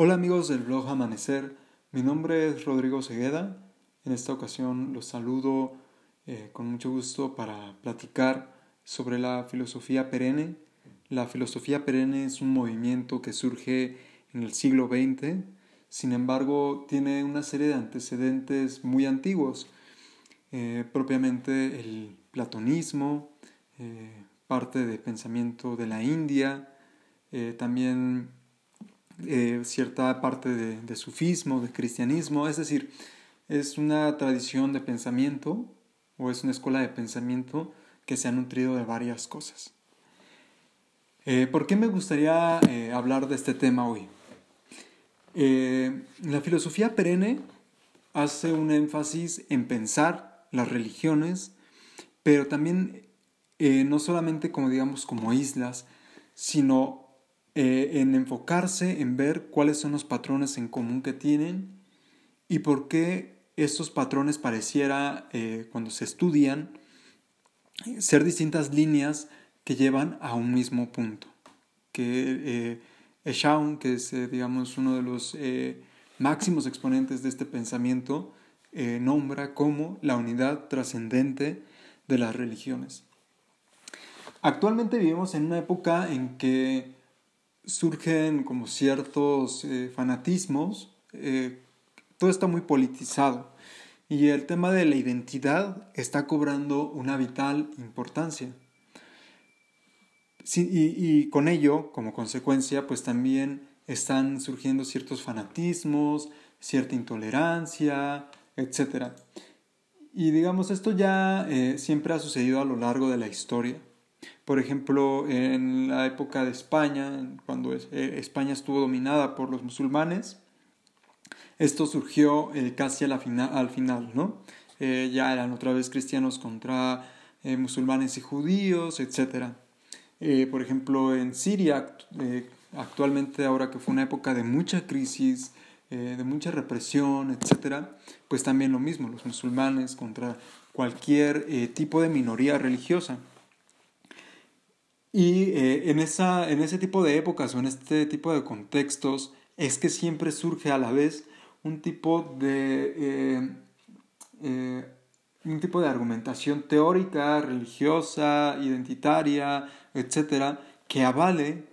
Hola amigos del blog Amanecer, mi nombre es Rodrigo Segueda. En esta ocasión los saludo eh, con mucho gusto para platicar sobre la filosofía perenne. La filosofía perenne es un movimiento que surge en el siglo XX, sin embargo tiene una serie de antecedentes muy antiguos, eh, propiamente el platonismo, eh, parte de pensamiento de la India, también eh, cierta parte de, sufismo, de cristianismo, es decir, es una tradición de pensamiento o es una escuela de pensamiento que se ha nutrido de varias cosas. Eh, ¿Por qué me gustaría eh, hablar de este tema hoy? la filosofía perenne hace un énfasis en pensar las religiones, pero también no solamente como digamos como islas, sino eh, en enfocarse en ver cuáles son los patrones en común que tienen y por qué estos patrones pareciera, eh, cuando se estudian, ser distintas líneas que llevan a un mismo punto. Que eh, que es, eh, digamos, uno de los máximos exponentes de este pensamiento, nombra como la unidad trascendente de las religiones. Actualmente vivimos en una época en que surgen como ciertos eh, fanatismos, eh, todo está muy politizado y el tema de la identidad está cobrando una vital importancia. y, con ello, como consecuencia, pues también están surgiendo ciertos fanatismos, cierta intolerancia, etc. Y digamos, esto ya eh, siempre ha sucedido a lo largo de la historia. Por ejemplo, en la época de España, cuando eh, España estuvo dominada por los musulmanes, esto surgió eh, casi al final, ¿no? Eh, ya eran otra vez cristianos contra musulmanes y judíos, etc. por ejemplo, en Siria, actualmente ahora que fue una época de mucha crisis, de mucha represión, etc., pues también lo mismo, los musulmanes contra cualquier tipo de minoría religiosa. Y eh, en, esa, en ese tipo de épocas o en este tipo de contextos es que siempre surge a la vez un tipo de, eh, eh, un tipo de argumentación teórica, religiosa, identitaria, etcétera, que avale,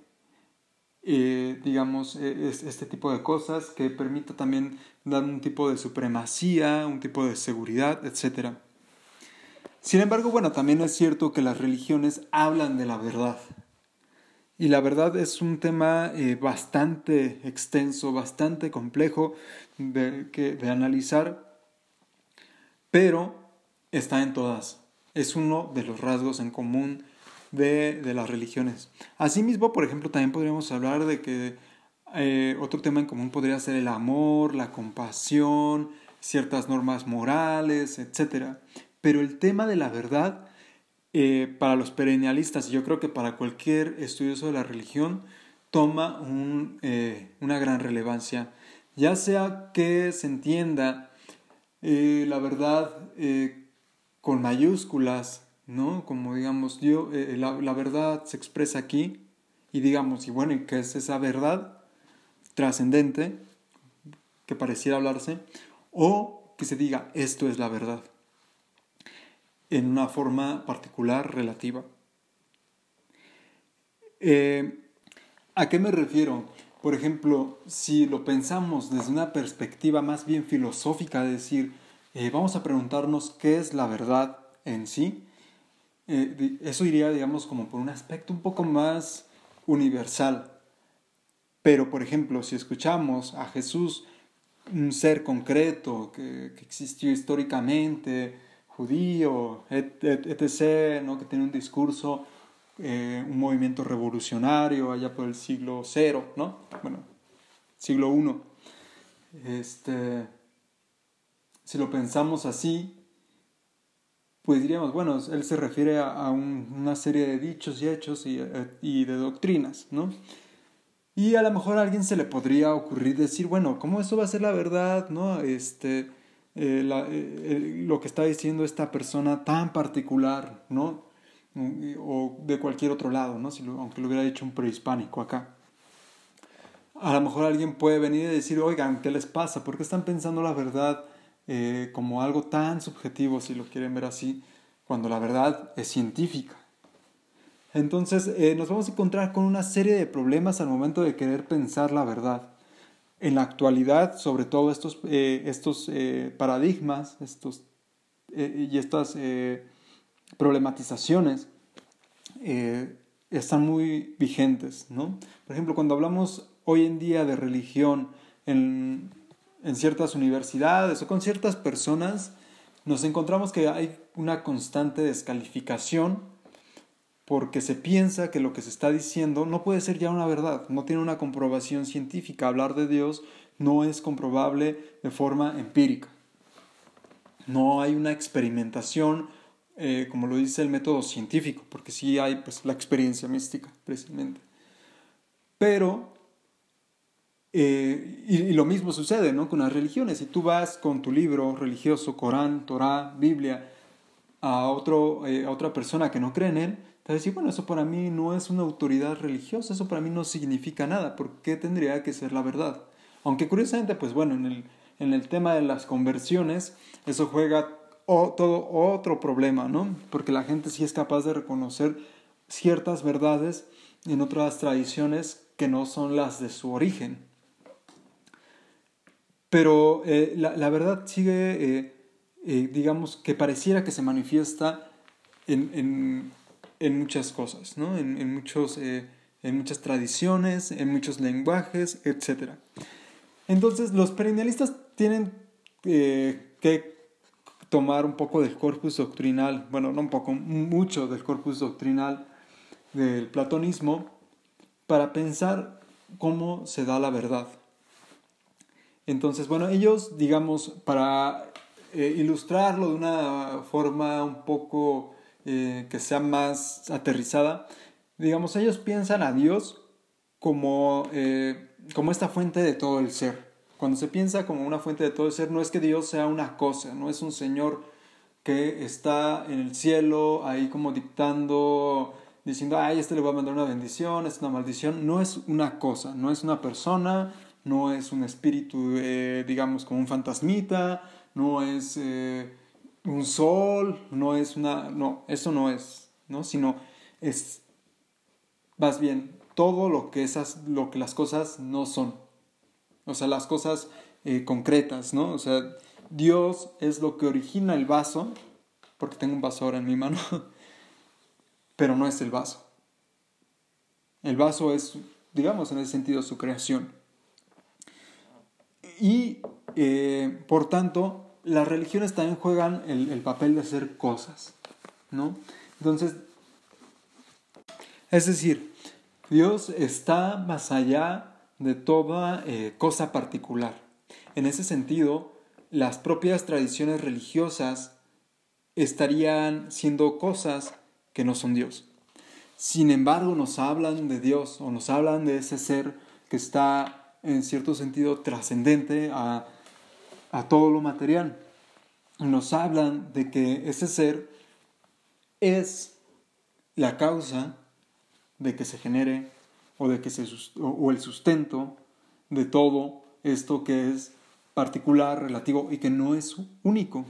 digamos, este tipo de cosas, que permita también dar un tipo de supremacía, un tipo de seguridad, etcétera. Sin embargo, bueno, también es cierto que las religiones hablan de la verdad. Y la verdad es un tema eh, bastante extenso, bastante complejo de, de analizar, pero está en todas. Es uno de los rasgos en común de, de las religiones. Asimismo, por ejemplo, también podríamos hablar de que eh, otro tema en común podría ser el amor, la compasión, ciertas normas morales, etc. Pero el tema de la verdad, eh, para los perennialistas, y yo creo que para cualquier estudioso de la religión, toma eh, una gran relevancia. Ya sea que se entienda eh, la verdad con mayúsculas, ¿no? Como digamos, yo, la, verdad se expresa aquí, y digamos, y bueno, ¿qué es esa verdad trascendente que pareciera hablarse? O que se diga, esto es la verdad en una forma particular, relativa. Eh, ¿A qué me refiero? Por ejemplo, si lo pensamos desde una perspectiva más bien filosófica, es decir, eh, vamos a preguntarnos qué es la verdad en sí, eh, eso iría, digamos, como por un aspecto un poco más universal. Pero, por ejemplo, si escuchamos a Jesús, un ser concreto que existió históricamente, judío, etc., ¿no? que tiene un discurso, eh, un movimiento revolucionario allá por el siglo cero, ¿no? Bueno, siglo I. Este, si lo pensamos así, pues diríamos, bueno, él se refiere a, una serie de dichos y hechos y, y, de doctrinas, ¿no? Y a lo mejor a alguien se le podría ocurrir decir, bueno, ¿cómo eso va a ser la verdad, no? Este, eh, eh, eh, lo que está diciendo esta persona tan particular, ¿no? O de cualquier otro lado, ¿no? Aunque lo hubiera dicho un prehispánico acá. a lo mejor alguien puede venir y decir, oigan, ¿qué les pasa? ¿Por qué están pensando la verdad como algo tan subjetivo, si lo quieren ver así, cuando la verdad es científica? Entonces nos vamos a encontrar con una serie de problemas al momento de querer pensar la verdad. En la actualidad, sobre todo estos, eh, estos paradigmas estos, y estas problematizaciones están muy vigentes. ¿no? Por ejemplo, cuando hablamos hoy en día de religión en, en ciertas universidades o con ciertas personas, nos encontramos que hay una constante descalificación porque se piensa que lo que se está diciendo no puede ser ya una verdad, no tiene una comprobación científica. Hablar de Dios no es comprobable de forma empírica. No hay una experimentación, eh, como lo dice el método científico, porque sí hay pues, la experiencia mística, precisamente. Pero eh, y, lo mismo sucede ¿no? con las religiones. Si tú vas con tu libro religioso, Corán, Torah, Biblia, a, otro, eh, a otra persona que no cree en él, te decir, bueno, eso para mí no es una autoridad religiosa, eso para mí no significa nada, ¿por qué tendría que ser la verdad? Aunque curiosamente, pues bueno, en el, en el tema de las conversiones, eso juega todo otro problema, ¿no? Porque la gente sí es capaz de reconocer ciertas verdades en otras tradiciones que no son las de su origen. Pero eh, la, verdad sigue, eh, eh, digamos, que pareciera que se manifiesta en, muchas cosas, ¿no? en, muchos, en muchas tradiciones, en muchos lenguajes, etc. Entonces, los perennialistas tienen que tomar un poco del corpus doctrinal, bueno, no un poco, mucho del corpus doctrinal del platonismo para pensar cómo se da la verdad. Entonces, bueno, ellos, digamos, para eh, ilustrarlo de una forma un poco eh, que sea más aterrizada, digamos, ellos piensan a Dios como, eh, como esta fuente de todo el ser. Cuando se piensa como una fuente de todo el ser, no es que Dios sea una cosa, no es un Señor que está en el cielo ahí como dictando, diciendo, ay, este le va a mandar una bendición, es una maldición. No es una cosa, no es una persona, no es un espíritu, eh, digamos, como un fantasmita, no es un sol, no es una... No, eso no es, ¿no? Sino es más bien todo lo que, esas, lo que las cosas no son. O sea, las cosas eh, concretas, ¿no? O sea, Dios es lo que origina el vaso, porque tengo un vaso ahora en mi mano, pero no es el vaso. El vaso es, digamos, en ese sentido, su creación. Y eh, por tanto, las religiones también juegan el, papel de hacer cosas, ¿no? Entonces, es decir, Dios está más allá de toda eh, cosa particular. En ese sentido, las propias tradiciones religiosas estarían siendo cosas que no son Dios. Sin embargo, nos hablan de Dios o nos hablan de ese ser que está en cierto sentido trascendente a, todo lo material. Nos hablan de que ese ser es la causa de que se genere o de que el sustento de todo esto que es particular, relativo y que no es único.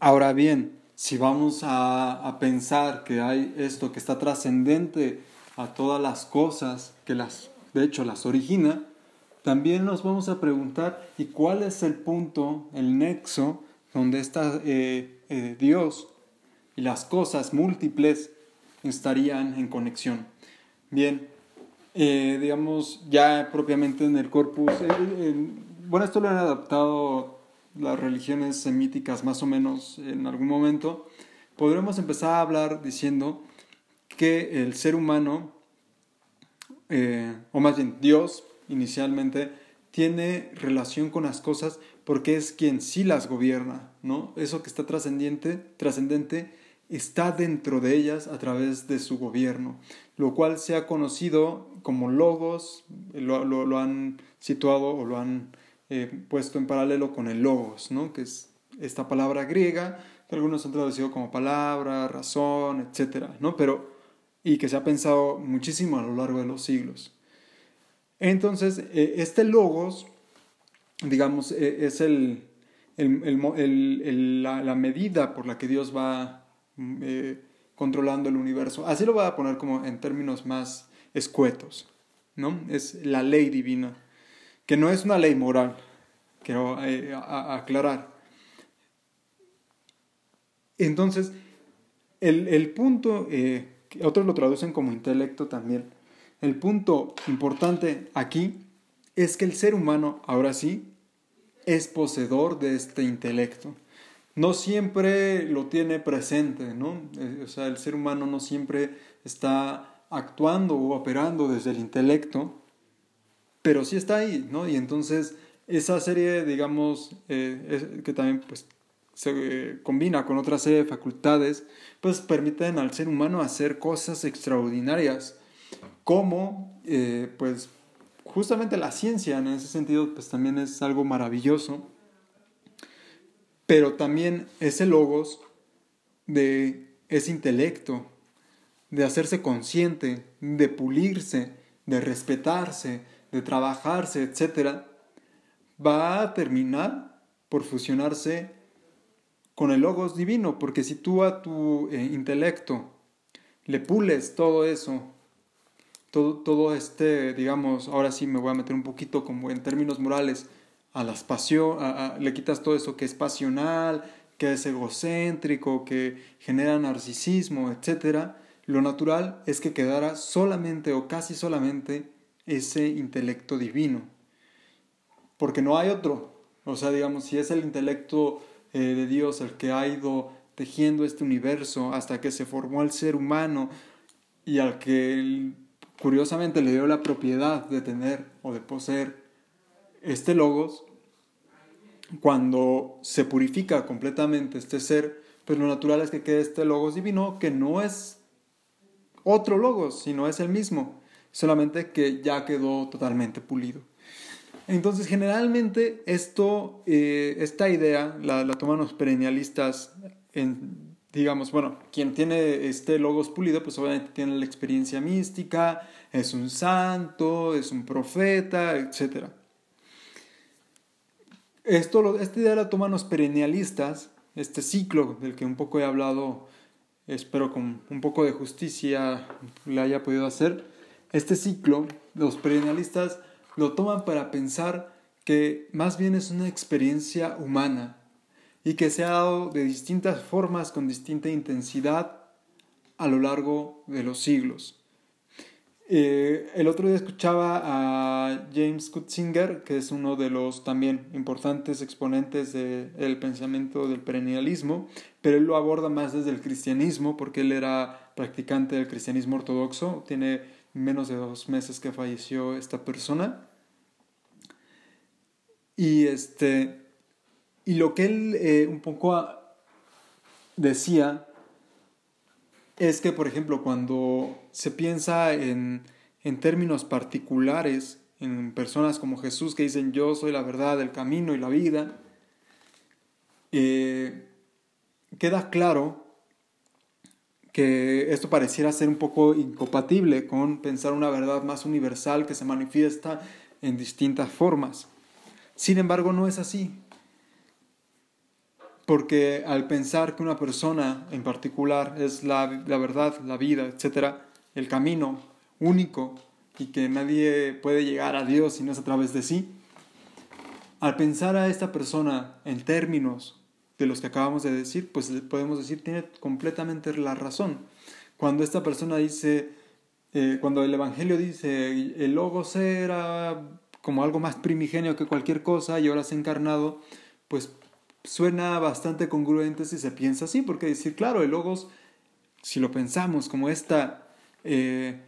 Ahora bien, si vamos a, a pensar que hay esto que está trascendente a todas las cosas que las, de hecho, las origina, también nos vamos a preguntar, ¿y cuál es el punto, el nexo, donde está eh, eh, Dios y las cosas múltiples estarían en conexión? Bien, eh, digamos, ya propiamente en el corpus, bueno, esto lo han adaptado las religiones semíticas más o menos en algún momento, podremos empezar a hablar diciendo que el ser humano, o más bien Dios, inicialmente, tiene relación con las cosas porque es quien sí las gobierna, ¿no? Eso que está trascendiente, trascendente está dentro de ellas a través de su gobierno, lo cual se ha conocido como logos, lo, lo, han situado o lo han eh, puesto en paralelo con el logos, ¿no? que es esta palabra griega, que algunos han traducido como palabra, razón, etc. ¿no? Pero, y que se ha pensado muchísimo a lo largo de los siglos. Entonces, eh, este logos, digamos, eh, es el, la, medida por la que Dios va mm, eh, controlando el universo. Así lo voy a poner como en términos más escuetos, ¿no? Es la ley divina, que no es una ley moral, quiero aclarar. Entonces, el, punto, otros lo traducen como intelecto también, el punto importante aquí es que el ser humano, ahora sí, es poseedor de este intelecto. No siempre lo tiene presente, ¿no? Eh, o sea, el ser humano no siempre está actuando o operando desde el intelecto, pero sí está ahí, ¿no? Y entonces esa serie, digamos, eh, que también pues, se eh, combina con otra serie de facultades, pues permiten al ser humano hacer cosas extraordinarias como, eh, pues, justamente la ciencia en ese sentido, pues también es algo maravilloso, pero también ese logos de ese intelecto, de hacerse consciente, de pulirse, de respetarse, de trabajarse, etc., va a terminar por fusionarse con el logos divino, porque si tú a tu eh, intelecto le pules todo eso todo, este, digamos, ahora sí me voy a meter un poquito como en términos morales, a las pasión, le quitas todo eso que es pasional, que es egocéntrico, que genera narcisismo, etc. Lo natural es que quedara solamente o casi solamente ese intelecto divino, porque no hay otro. O sea, digamos, si es el intelecto eh, de Dios el que ha ido tejiendo este universo hasta que se formó el ser humano y al que curiosamente le dio la propiedad de tener o de poseer este logos, cuando se purifica completamente este ser, pues lo natural es que quede este logos divino que no es otro logos, sino es el mismo, solamente que ya quedó totalmente pulido. Entonces, generalmente esto, eh, esta idea la, la toman los perennialistas en digamos, bueno, quien tiene este logos pulido, pues obviamente tiene la experiencia mística, es un santo, es un profeta, etc. Esto, esta idea la toman los perennialistas, este ciclo del que un poco he hablado, espero con un poco de justicia le haya podido hacer. Este ciclo, los perennialistas lo toman para pensar que más bien es una experiencia humana, y que se ha dado de distintas formas con distinta intensidad a lo largo de los siglos. Eh, el otro día escuchaba a James Kutzinger, que es uno de los también importantes exponentes del pensamiento del perennialismo, pero él lo aborda más desde el cristianismo, porque él era practicante del cristianismo ortodoxo, tiene menos de dos meses que falleció esta persona. Y este, y lo que él eh, un poco decía es que, por ejemplo, cuando se piensa en, términos particulares, en personas como Jesús que dicen yo soy la verdad, el camino y la vida, eh, queda claro que esto pareciera ser un poco incompatible con pensar una verdad más universal que se manifiesta en distintas formas. Sin embargo, no es así. Porque al pensar que una persona en particular es la, verdad, la vida, etc., el camino único y que nadie puede llegar a Dios si no es a través de sí, al pensar a esta persona en términos de los que acabamos de decir, pues podemos decir tiene completamente la razón. Cuando esta persona dice, eh, cuando el Evangelio dice, el Logos era como algo más primigenio que cualquier cosa y ahora se ha encarnado, pues suena bastante congruente si se piensa así, porque decir, claro, el logos, si lo pensamos como esta eh,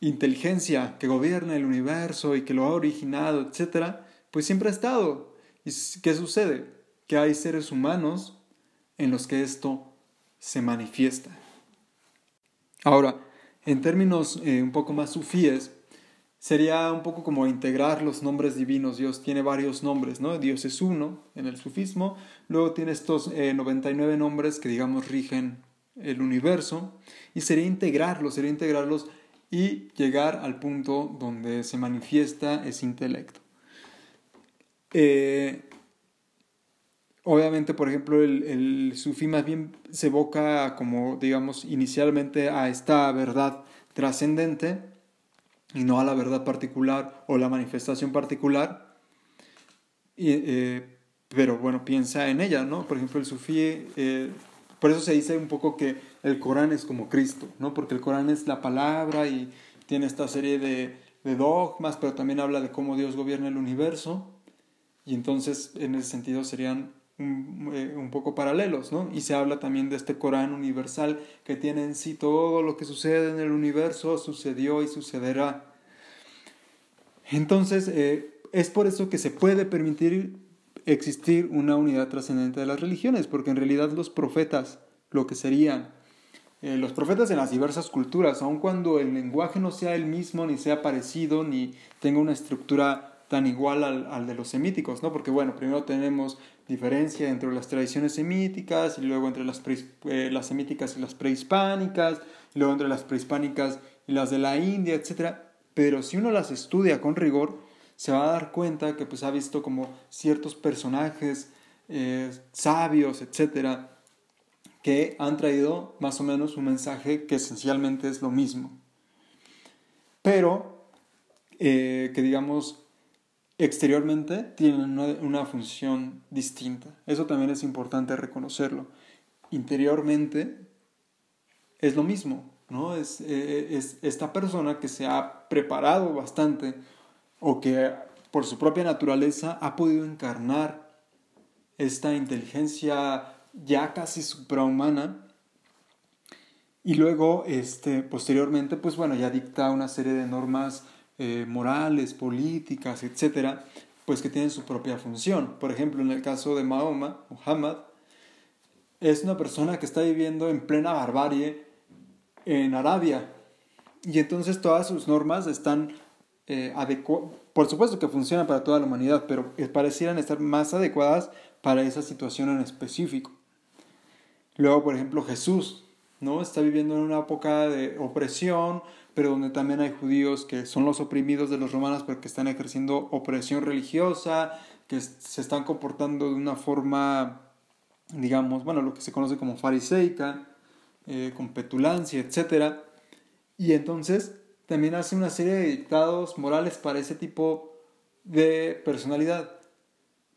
inteligencia que gobierna el universo y que lo ha originado, etc., pues siempre ha estado. ¿Y qué sucede? Que hay seres humanos en los que esto se manifiesta. Ahora, en términos eh, un poco más sufíes, sería un poco como integrar los nombres divinos. Dios tiene varios nombres, ¿no? Dios es uno en el sufismo, luego tiene estos 99 eh, nombres que digamos rigen el universo y sería integrarlos, sería integrarlos y llegar al punto donde se manifiesta ese intelecto. Eh, obviamente, por ejemplo, el, el sufí más bien se evoca como, digamos, inicialmente a esta verdad trascendente y no a la verdad particular o la manifestación particular. Eh, pero bueno, piensa en ella, ¿no? Por ejemplo, el sufí, eh, por eso se dice un poco que el Corán es como Cristo, ¿no? Porque el Corán es la palabra y tiene esta serie de, de dogmas, pero también habla de cómo Dios gobierna el universo. Y entonces, en ese sentido, serían un, eh, un, poco paralelos, ¿no? Y se habla también de este Corán universal que tiene en sí todo lo que sucede en el universo, sucedió y sucederá. Entonces, eh, es por eso que se puede permitir existir una unidad trascendente de las religiones, porque en realidad los profetas, lo que serían eh, los profetas en las diversas culturas, aun cuando el lenguaje no sea el mismo, ni sea parecido, ni tenga una estructura tan igual al, al de los semíticos, ¿no? Porque bueno, primero tenemos diferencia entre las tradiciones semíticas y luego entre las, eh, las semíticas y las prehispánicas, y luego entre las prehispánicas y las de la India, etc. Pero si uno las estudia con rigor, se va a dar cuenta que pues ha visto como ciertos personajes eh, sabios, etc., que han traído más o menos un mensaje que esencialmente es lo mismo. Pero eh, que digamos exteriormente tienen una, función distinta. Eso también es importante reconocerlo. Interiormente es lo mismo, ¿no? Es, eh, es, esta persona que se ha preparado bastante o que por su propia naturaleza ha podido encarnar esta inteligencia ya casi suprahumana y luego este posteriormente pues bueno ya dicta una serie de normas eh, morales, políticas, etcétera, pues que tienen su propia función. Por ejemplo, en el caso de Mahoma, Muhammad, es una persona que está viviendo en plena barbarie en Arabia. Y entonces todas sus normas están eh, adecuadas. Por supuesto que funcionan para toda la humanidad, pero parecieran estar más adecuadas para esa situación en específico. Luego, por ejemplo, Jesús, ¿no? Está viviendo en una época de opresión, pero donde también hay judíos que son los oprimidos de los romanos, pero que están ejerciendo opresión religiosa, que se están comportando de una forma, digamos, bueno, lo que se conoce como fariseica, eh, con petulancia, etc. Y entonces también hace una serie de dictados morales para ese tipo de personalidad,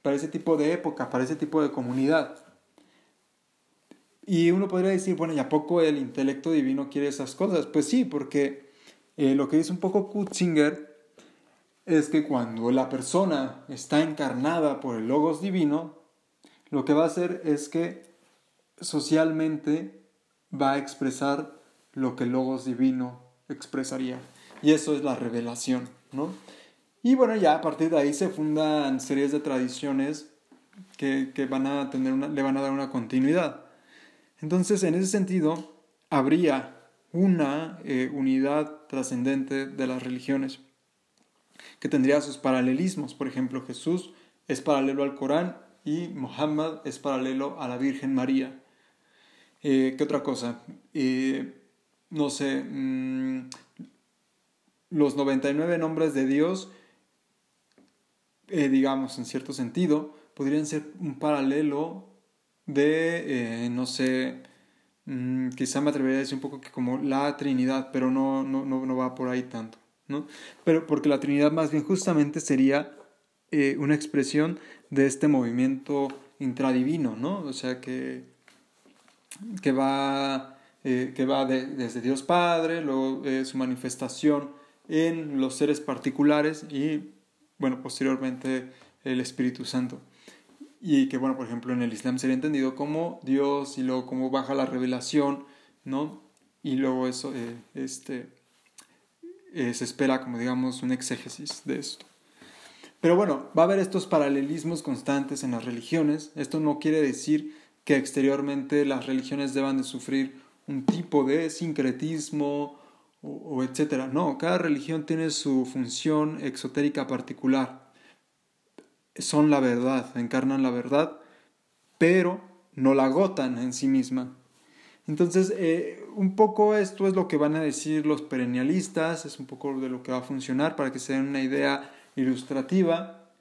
para ese tipo de época, para ese tipo de comunidad. Y uno podría decir, bueno, ¿y a poco el intelecto divino quiere esas cosas? Pues sí, porque eh, lo que dice un poco Kutzinger es que cuando la persona está encarnada por el logos divino, lo que va a hacer es que socialmente va a expresar lo que el logos divino expresaría. Y eso es la revelación, ¿no? Y bueno, ya a partir de ahí se fundan series de tradiciones que, que van a tener una, le van a dar una continuidad. Entonces, en ese sentido, habría una eh, unidad trascendente de las religiones, que tendría sus paralelismos. Por ejemplo, Jesús es paralelo al Corán y Muhammad es paralelo a la Virgen María. Eh, ¿Qué otra cosa? Eh, no sé, mm, los 99 nombres de Dios, digamos, en cierto sentido, podrían ser un paralelo de, no sé, Mm, quizá me atrevería a decir un poco que como la Trinidad, pero no, no, no, va por ahí tanto, ¿no? Pero porque la Trinidad más bien justamente sería eh, una expresión de este movimiento intradivino, ¿no? O sea, que, que va, eh, que va desde Dios Padre, luego eh, su manifestación en los seres particulares y, bueno, posteriormente el Espíritu Santo y que bueno, por ejemplo en el Islam sería entendido como Dios y luego como baja la revelación, ¿no? Y luego eso, eh, este, eh, se espera como digamos un exégesis de esto. Pero bueno, va a haber estos paralelismos constantes en las religiones. Esto no quiere decir que exteriormente las religiones deban de sufrir un tipo de sincretismo o, o etcétera. No, cada religión tiene su función exotérica particular son la verdad, encarnan la verdad, pero no la agotan en sí misma. Entonces, eh, un poco esto es lo que van a decir los perennialistas, es un poco de lo que va a funcionar para que se den una idea ilustrativa.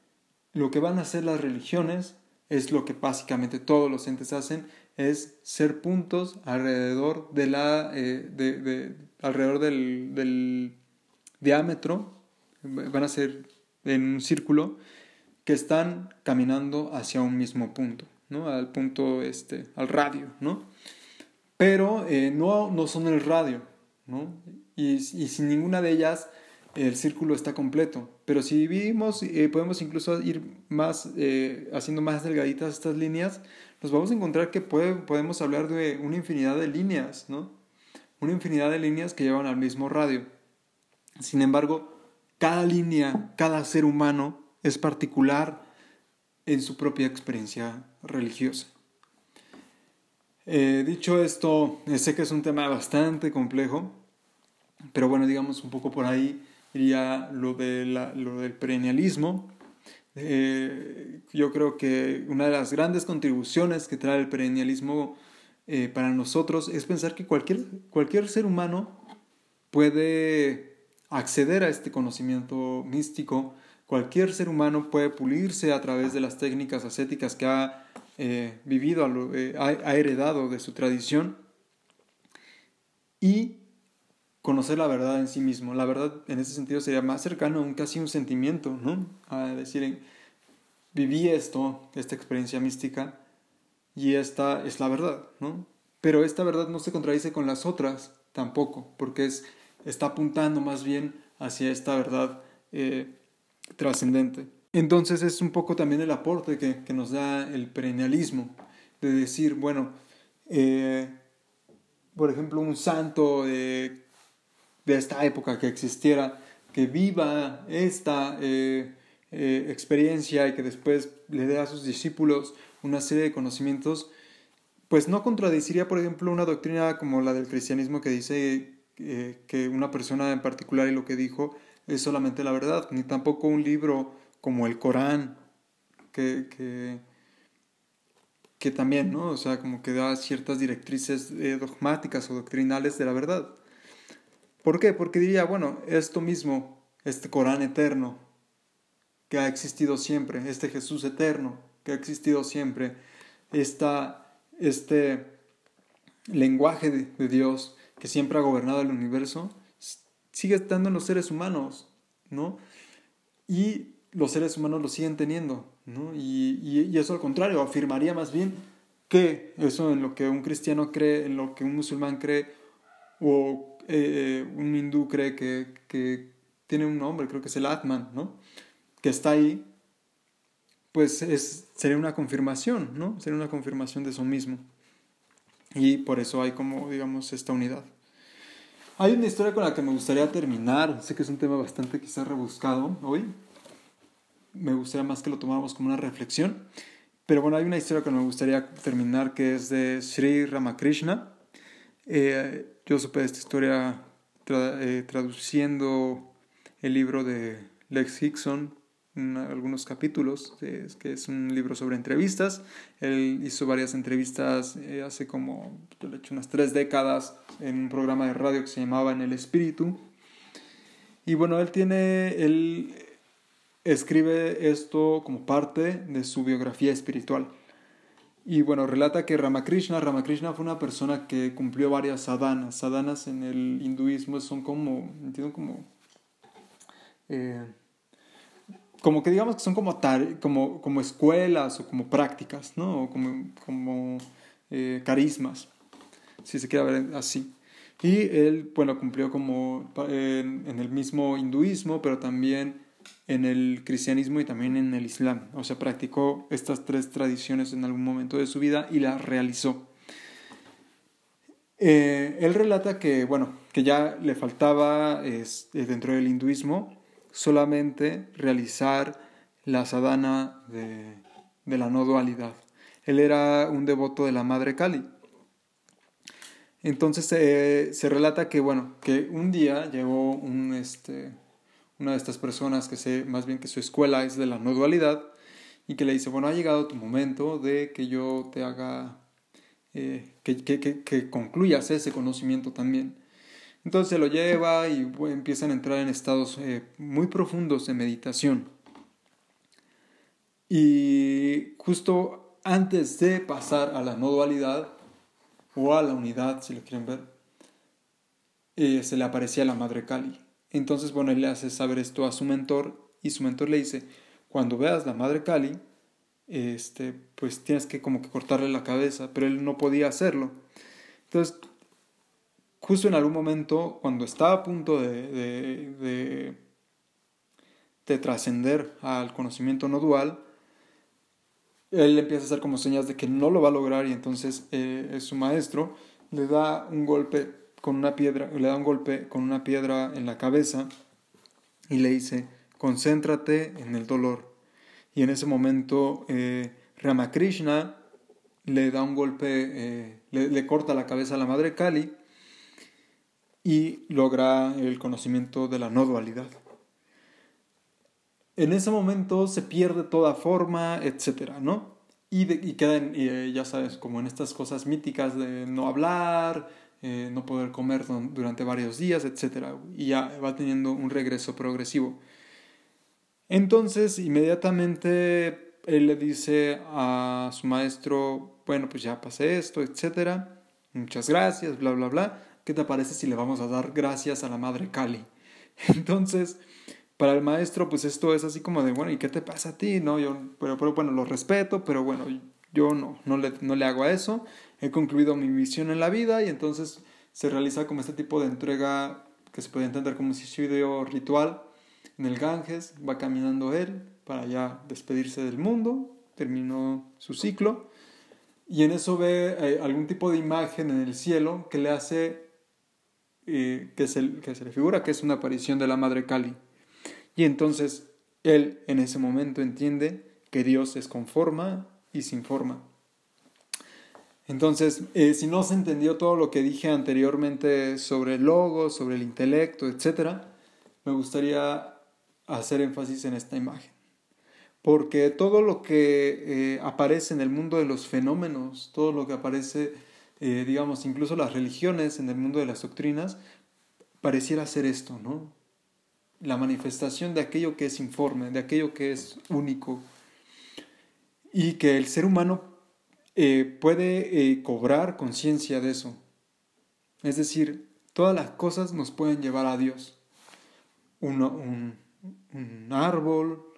Lo que van a hacer las religiones es lo que básicamente todos los entes hacen, es ser puntos alrededor, de la, eh, de, alrededor del, del diámetro, van a ser en un círculo, que están caminando hacia un mismo punto, ¿no? Al punto, este, al radio, ¿no? Pero eh, no, no son el radio, ¿no? Y, y, sin ninguna de ellas el círculo está completo. Pero si vivimos, eh, podemos incluso ir más, eh, haciendo más delgaditas estas líneas, nos vamos a encontrar que puede, podemos hablar de una infinidad de líneas, ¿no? Una infinidad de líneas que llevan al mismo radio. Sin embargo, cada línea, cada ser humano es particular en su propia experiencia religiosa. Eh, dicho esto, sé que es un tema bastante complejo, pero bueno, digamos un poco por ahí iría lo, de lo del perennialismo. Eh, yo creo que una de las grandes contribuciones que trae el perennialismo eh, para nosotros es pensar que cualquier, cualquier ser humano puede acceder a este conocimiento místico. Cualquier ser humano puede pulirse a través de las técnicas ascéticas que ha eh, vivido, ha heredado de su tradición y conocer la verdad en sí mismo. La verdad en ese sentido sería más cercano a un casi un sentimiento, ¿no? A decir, viví esto, esta experiencia mística, y esta es la verdad, ¿no? Pero esta verdad no se contradice con las otras tampoco, porque es, está apuntando más bien hacia esta verdad eh, trascendente. Entonces es un poco también el aporte que, que nos da el perennialismo, de decir, bueno, eh, por ejemplo, un santo eh, de esta época que existiera, que viva esta eh, eh, experiencia y que después le dé a sus discípulos una serie de conocimientos, pues no contradeciría, por ejemplo, una doctrina como la del cristianismo que dice que una persona en particular y lo que dijo es solamente la verdad, ni tampoco un libro como el Corán, que, que, que también, ¿no? O sea, como que da ciertas directrices dogmáticas o doctrinales de la verdad. ¿Por qué? Porque diría, bueno, esto mismo, este Corán eterno, que ha existido siempre, este Jesús eterno, que ha existido siempre, este lenguaje de, Dios que siempre ha gobernado el universo, sigue estando en los seres humanos, ¿no? Y los seres humanos lo siguen teniendo, ¿no? Y, eso al contrario, afirmaría más bien que eso en lo que un cristiano cree, en lo que un musulmán cree, o eh, un hindú cree que, que, tiene un nombre, creo que es el Atman, ¿no? Que está ahí, pues es, sería una confirmación, ¿no? Sería una confirmación de eso mismo. Y por eso hay como, digamos, esta unidad. Hay una historia con la que me gustaría terminar, sé que es un tema bastante quizás rebuscado hoy, me gustaría más que lo tomáramos como una reflexión, pero bueno, hay una historia que me gustaría terminar que es de Sri Ramakrishna. Eh, yo supe esta historia eh, traduciendo el libro de Lex Hickson, algunos capítulos, que es un libro sobre entrevistas. Él hizo varias entrevistas eh, hace como, yo hecho unas tres décadas en un programa de radio que se llamaba En el Espíritu. Y bueno, él tiene, él escribe esto como parte de su biografía espiritual. Y bueno, relata que Ramakrishna, Ramakrishna fue una persona que cumplió varias sadhanas. Sadhanas en el hinduismo son como, entiendo como, eh, como que digamos que son como, como, como escuelas o como prácticas, ¿no? O como, como eh, carismas, si se quiere ver así. Y él, bueno, cumplió como en el mismo hinduismo, pero también en el cristianismo y también en el islam. O sea, practicó estas tres tradiciones en algún momento de su vida y las realizó. Eh, él relata que, bueno, que ya le faltaba este, dentro del hinduismo solamente realizar la sadhana de, de, la no dualidad. Él era un devoto de la Madre Kali. Entonces eh, se relata que, bueno, que un día llegó un, este, una de estas personas que sé más bien que su escuela es de la no dualidad y que le dice, bueno, ha llegado tu momento de que yo te haga eh, que, que, que, concluyas ese conocimiento también. Entonces se lo lleva y empiezan a entrar en estados eh, muy profundos de meditación. Y justo antes de pasar a la no dualidad o a la unidad, si lo quieren ver, eh, se le aparecía la Madre Kali. Entonces, bueno, él le hace saber esto a su mentor y su mentor le dice, cuando veas la Madre Kali, este, pues tienes que como que cortarle la cabeza, pero él no podía hacerlo. Entonces, justo en algún momento, cuando estaba a punto de, de, de, trascender al conocimiento no dual, él empieza a hacer como señas de que no lo va a lograr y entonces eh, su maestro le da un golpe con una piedra, le da un golpe con una piedra en la cabeza y le dice, concéntrate en el dolor. Y en ese momento eh, Ramakrishna le da un golpe, eh, le, corta la cabeza a la madre Kali y logra el conocimiento de la no dualidad. En ese momento se pierde toda forma, etcétera, ¿no? Y, y quedan, eh, ya sabes, como en estas cosas míticas de no hablar, eh, no poder comer durante varios días, etcétera, y ya va teniendo un regreso progresivo. Entonces, inmediatamente él le dice a su maestro, bueno, pues ya pasé esto, etcétera, muchas gracias, bla, bla, bla, ¿qué te parece si le vamos a dar gracias a la madre Kali? Entonces, para el maestro, pues esto es así como de, bueno, ¿y qué te pasa a ti? No, yo, pero bueno, lo respeto, pero bueno, yo no, no le, no le hago a eso, he concluido mi misión en la vida y entonces se realiza como este tipo de entrega que se puede entender como un suicidio ritual en el Ganges, va caminando él para ya despedirse del mundo, terminó su ciclo. Y en eso ve eh, algún tipo de imagen en el cielo que le hace, que, se, que se le figura que es una aparición de la Madre Kali. Y entonces él en ese momento entiende que Dios es con forma y sin forma. Entonces, eh, si no se entendió todo lo que dije anteriormente sobre el logo, sobre el intelecto, etc., me gustaría hacer énfasis en esta imagen. Porque todo lo que eh, aparece en el mundo de los fenómenos, todo lo que aparece, eh, digamos, incluso las religiones en el mundo de las doctrinas, pareciera ser esto, ¿no? La manifestación de aquello que es informe, de aquello que es único. Y que el ser humano eh, puede cobrar conciencia de eso. Es decir, todas las cosas nos pueden llevar a Dios. Un, un árbol,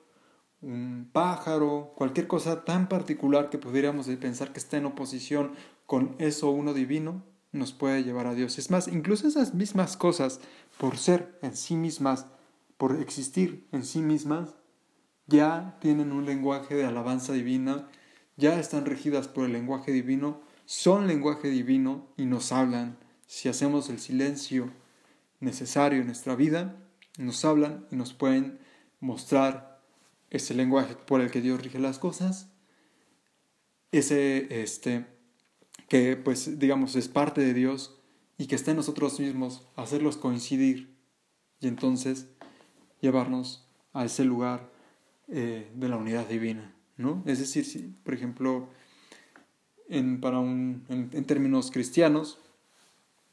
un pájaro, cualquier cosa tan particular que pudiéramos pensar que está en oposición con eso uno divino, nos puede llevar a Dios. Es más, incluso esas mismas cosas, por ser en sí mismas, por existir en sí mismas, ya tienen un lenguaje de alabanza divina, ya están regidas por el lenguaje divino, son lenguaje divino y nos hablan. Si hacemos el silencio necesario en nuestra vida, nos hablan y nos pueden mostrar ese lenguaje por el que Dios rige las cosas, ese este que pues digamos es parte de Dios y que está en nosotros mismos, hacerlos coincidir y entonces llevarnos a ese lugar eh, de la unidad divina, ¿no? Es decir, si, por ejemplo, en, para un, en términos cristianos,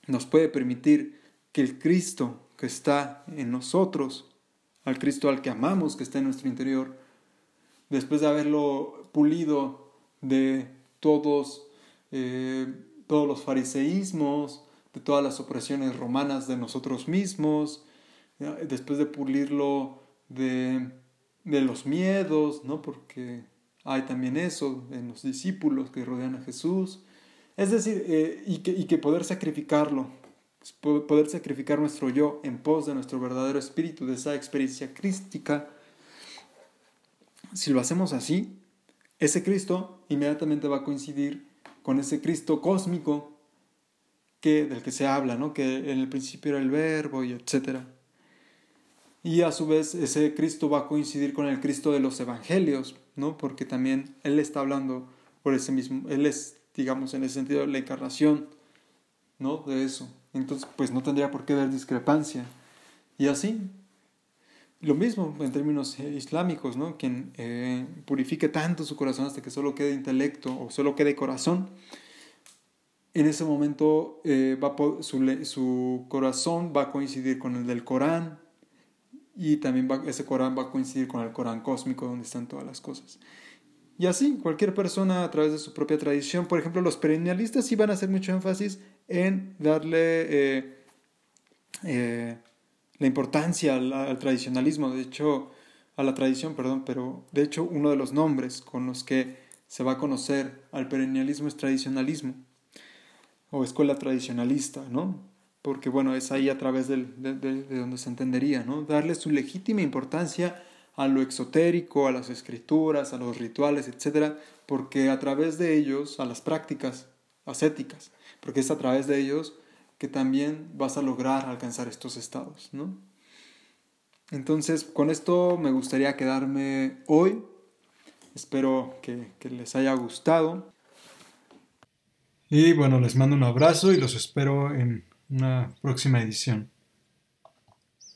nos puede permitir que el Cristo que está en nosotros, al Cristo al que amamos, que está en nuestro interior, después de haberlo pulido de todos, eh, todos los fariseísmos, de todas las opresiones romanas de nosotros mismos, después de pulirlo de, de los miedos, ¿no? porque hay también eso en los discípulos que rodean a Jesús, es decir, eh, y, que, y que poder sacrificarlo poder sacrificar nuestro yo en pos de nuestro verdadero espíritu, de esa experiencia crística. Si lo hacemos así, ese Cristo inmediatamente va a coincidir con ese Cristo cósmico que, del que se habla, ¿no? que en el principio era el verbo y etc. Y a su vez ese Cristo va a coincidir con el Cristo de los evangelios, ¿no? porque también Él está hablando por ese mismo, Él es, digamos, en ese sentido, la encarnación ¿no? de eso entonces pues no tendría por qué haber discrepancia. Y así, lo mismo en términos eh, islámicos, ¿no? Quien eh, purifique tanto su corazón hasta que solo quede intelecto o solo quede corazón, en ese momento eh, va su, su, corazón va a coincidir con el del Corán y también va, ese Corán va a coincidir con el Corán cósmico donde están todas las cosas. Y así, cualquier persona a través de su propia tradición, por ejemplo, los perennialistas sí van a hacer mucho énfasis en darle la importancia al, tradicionalismo, de hecho, a la tradición, perdón, pero de hecho uno de los nombres con los que se va a conocer al perennialismo es tradicionalismo o escuela tradicionalista, ¿no? Porque bueno, es ahí a través de, de donde se entendería, ¿no? Darle su legítima importancia a lo exotérico, a las escrituras, a los rituales, etc., porque a través de ellos, a las prácticas ascéticas, porque es a través de ellos que también vas a lograr alcanzar estos estados, ¿no? Entonces, con esto me gustaría quedarme hoy. Espero que, que les haya gustado. Y bueno, les mando un abrazo y los espero en una próxima edición.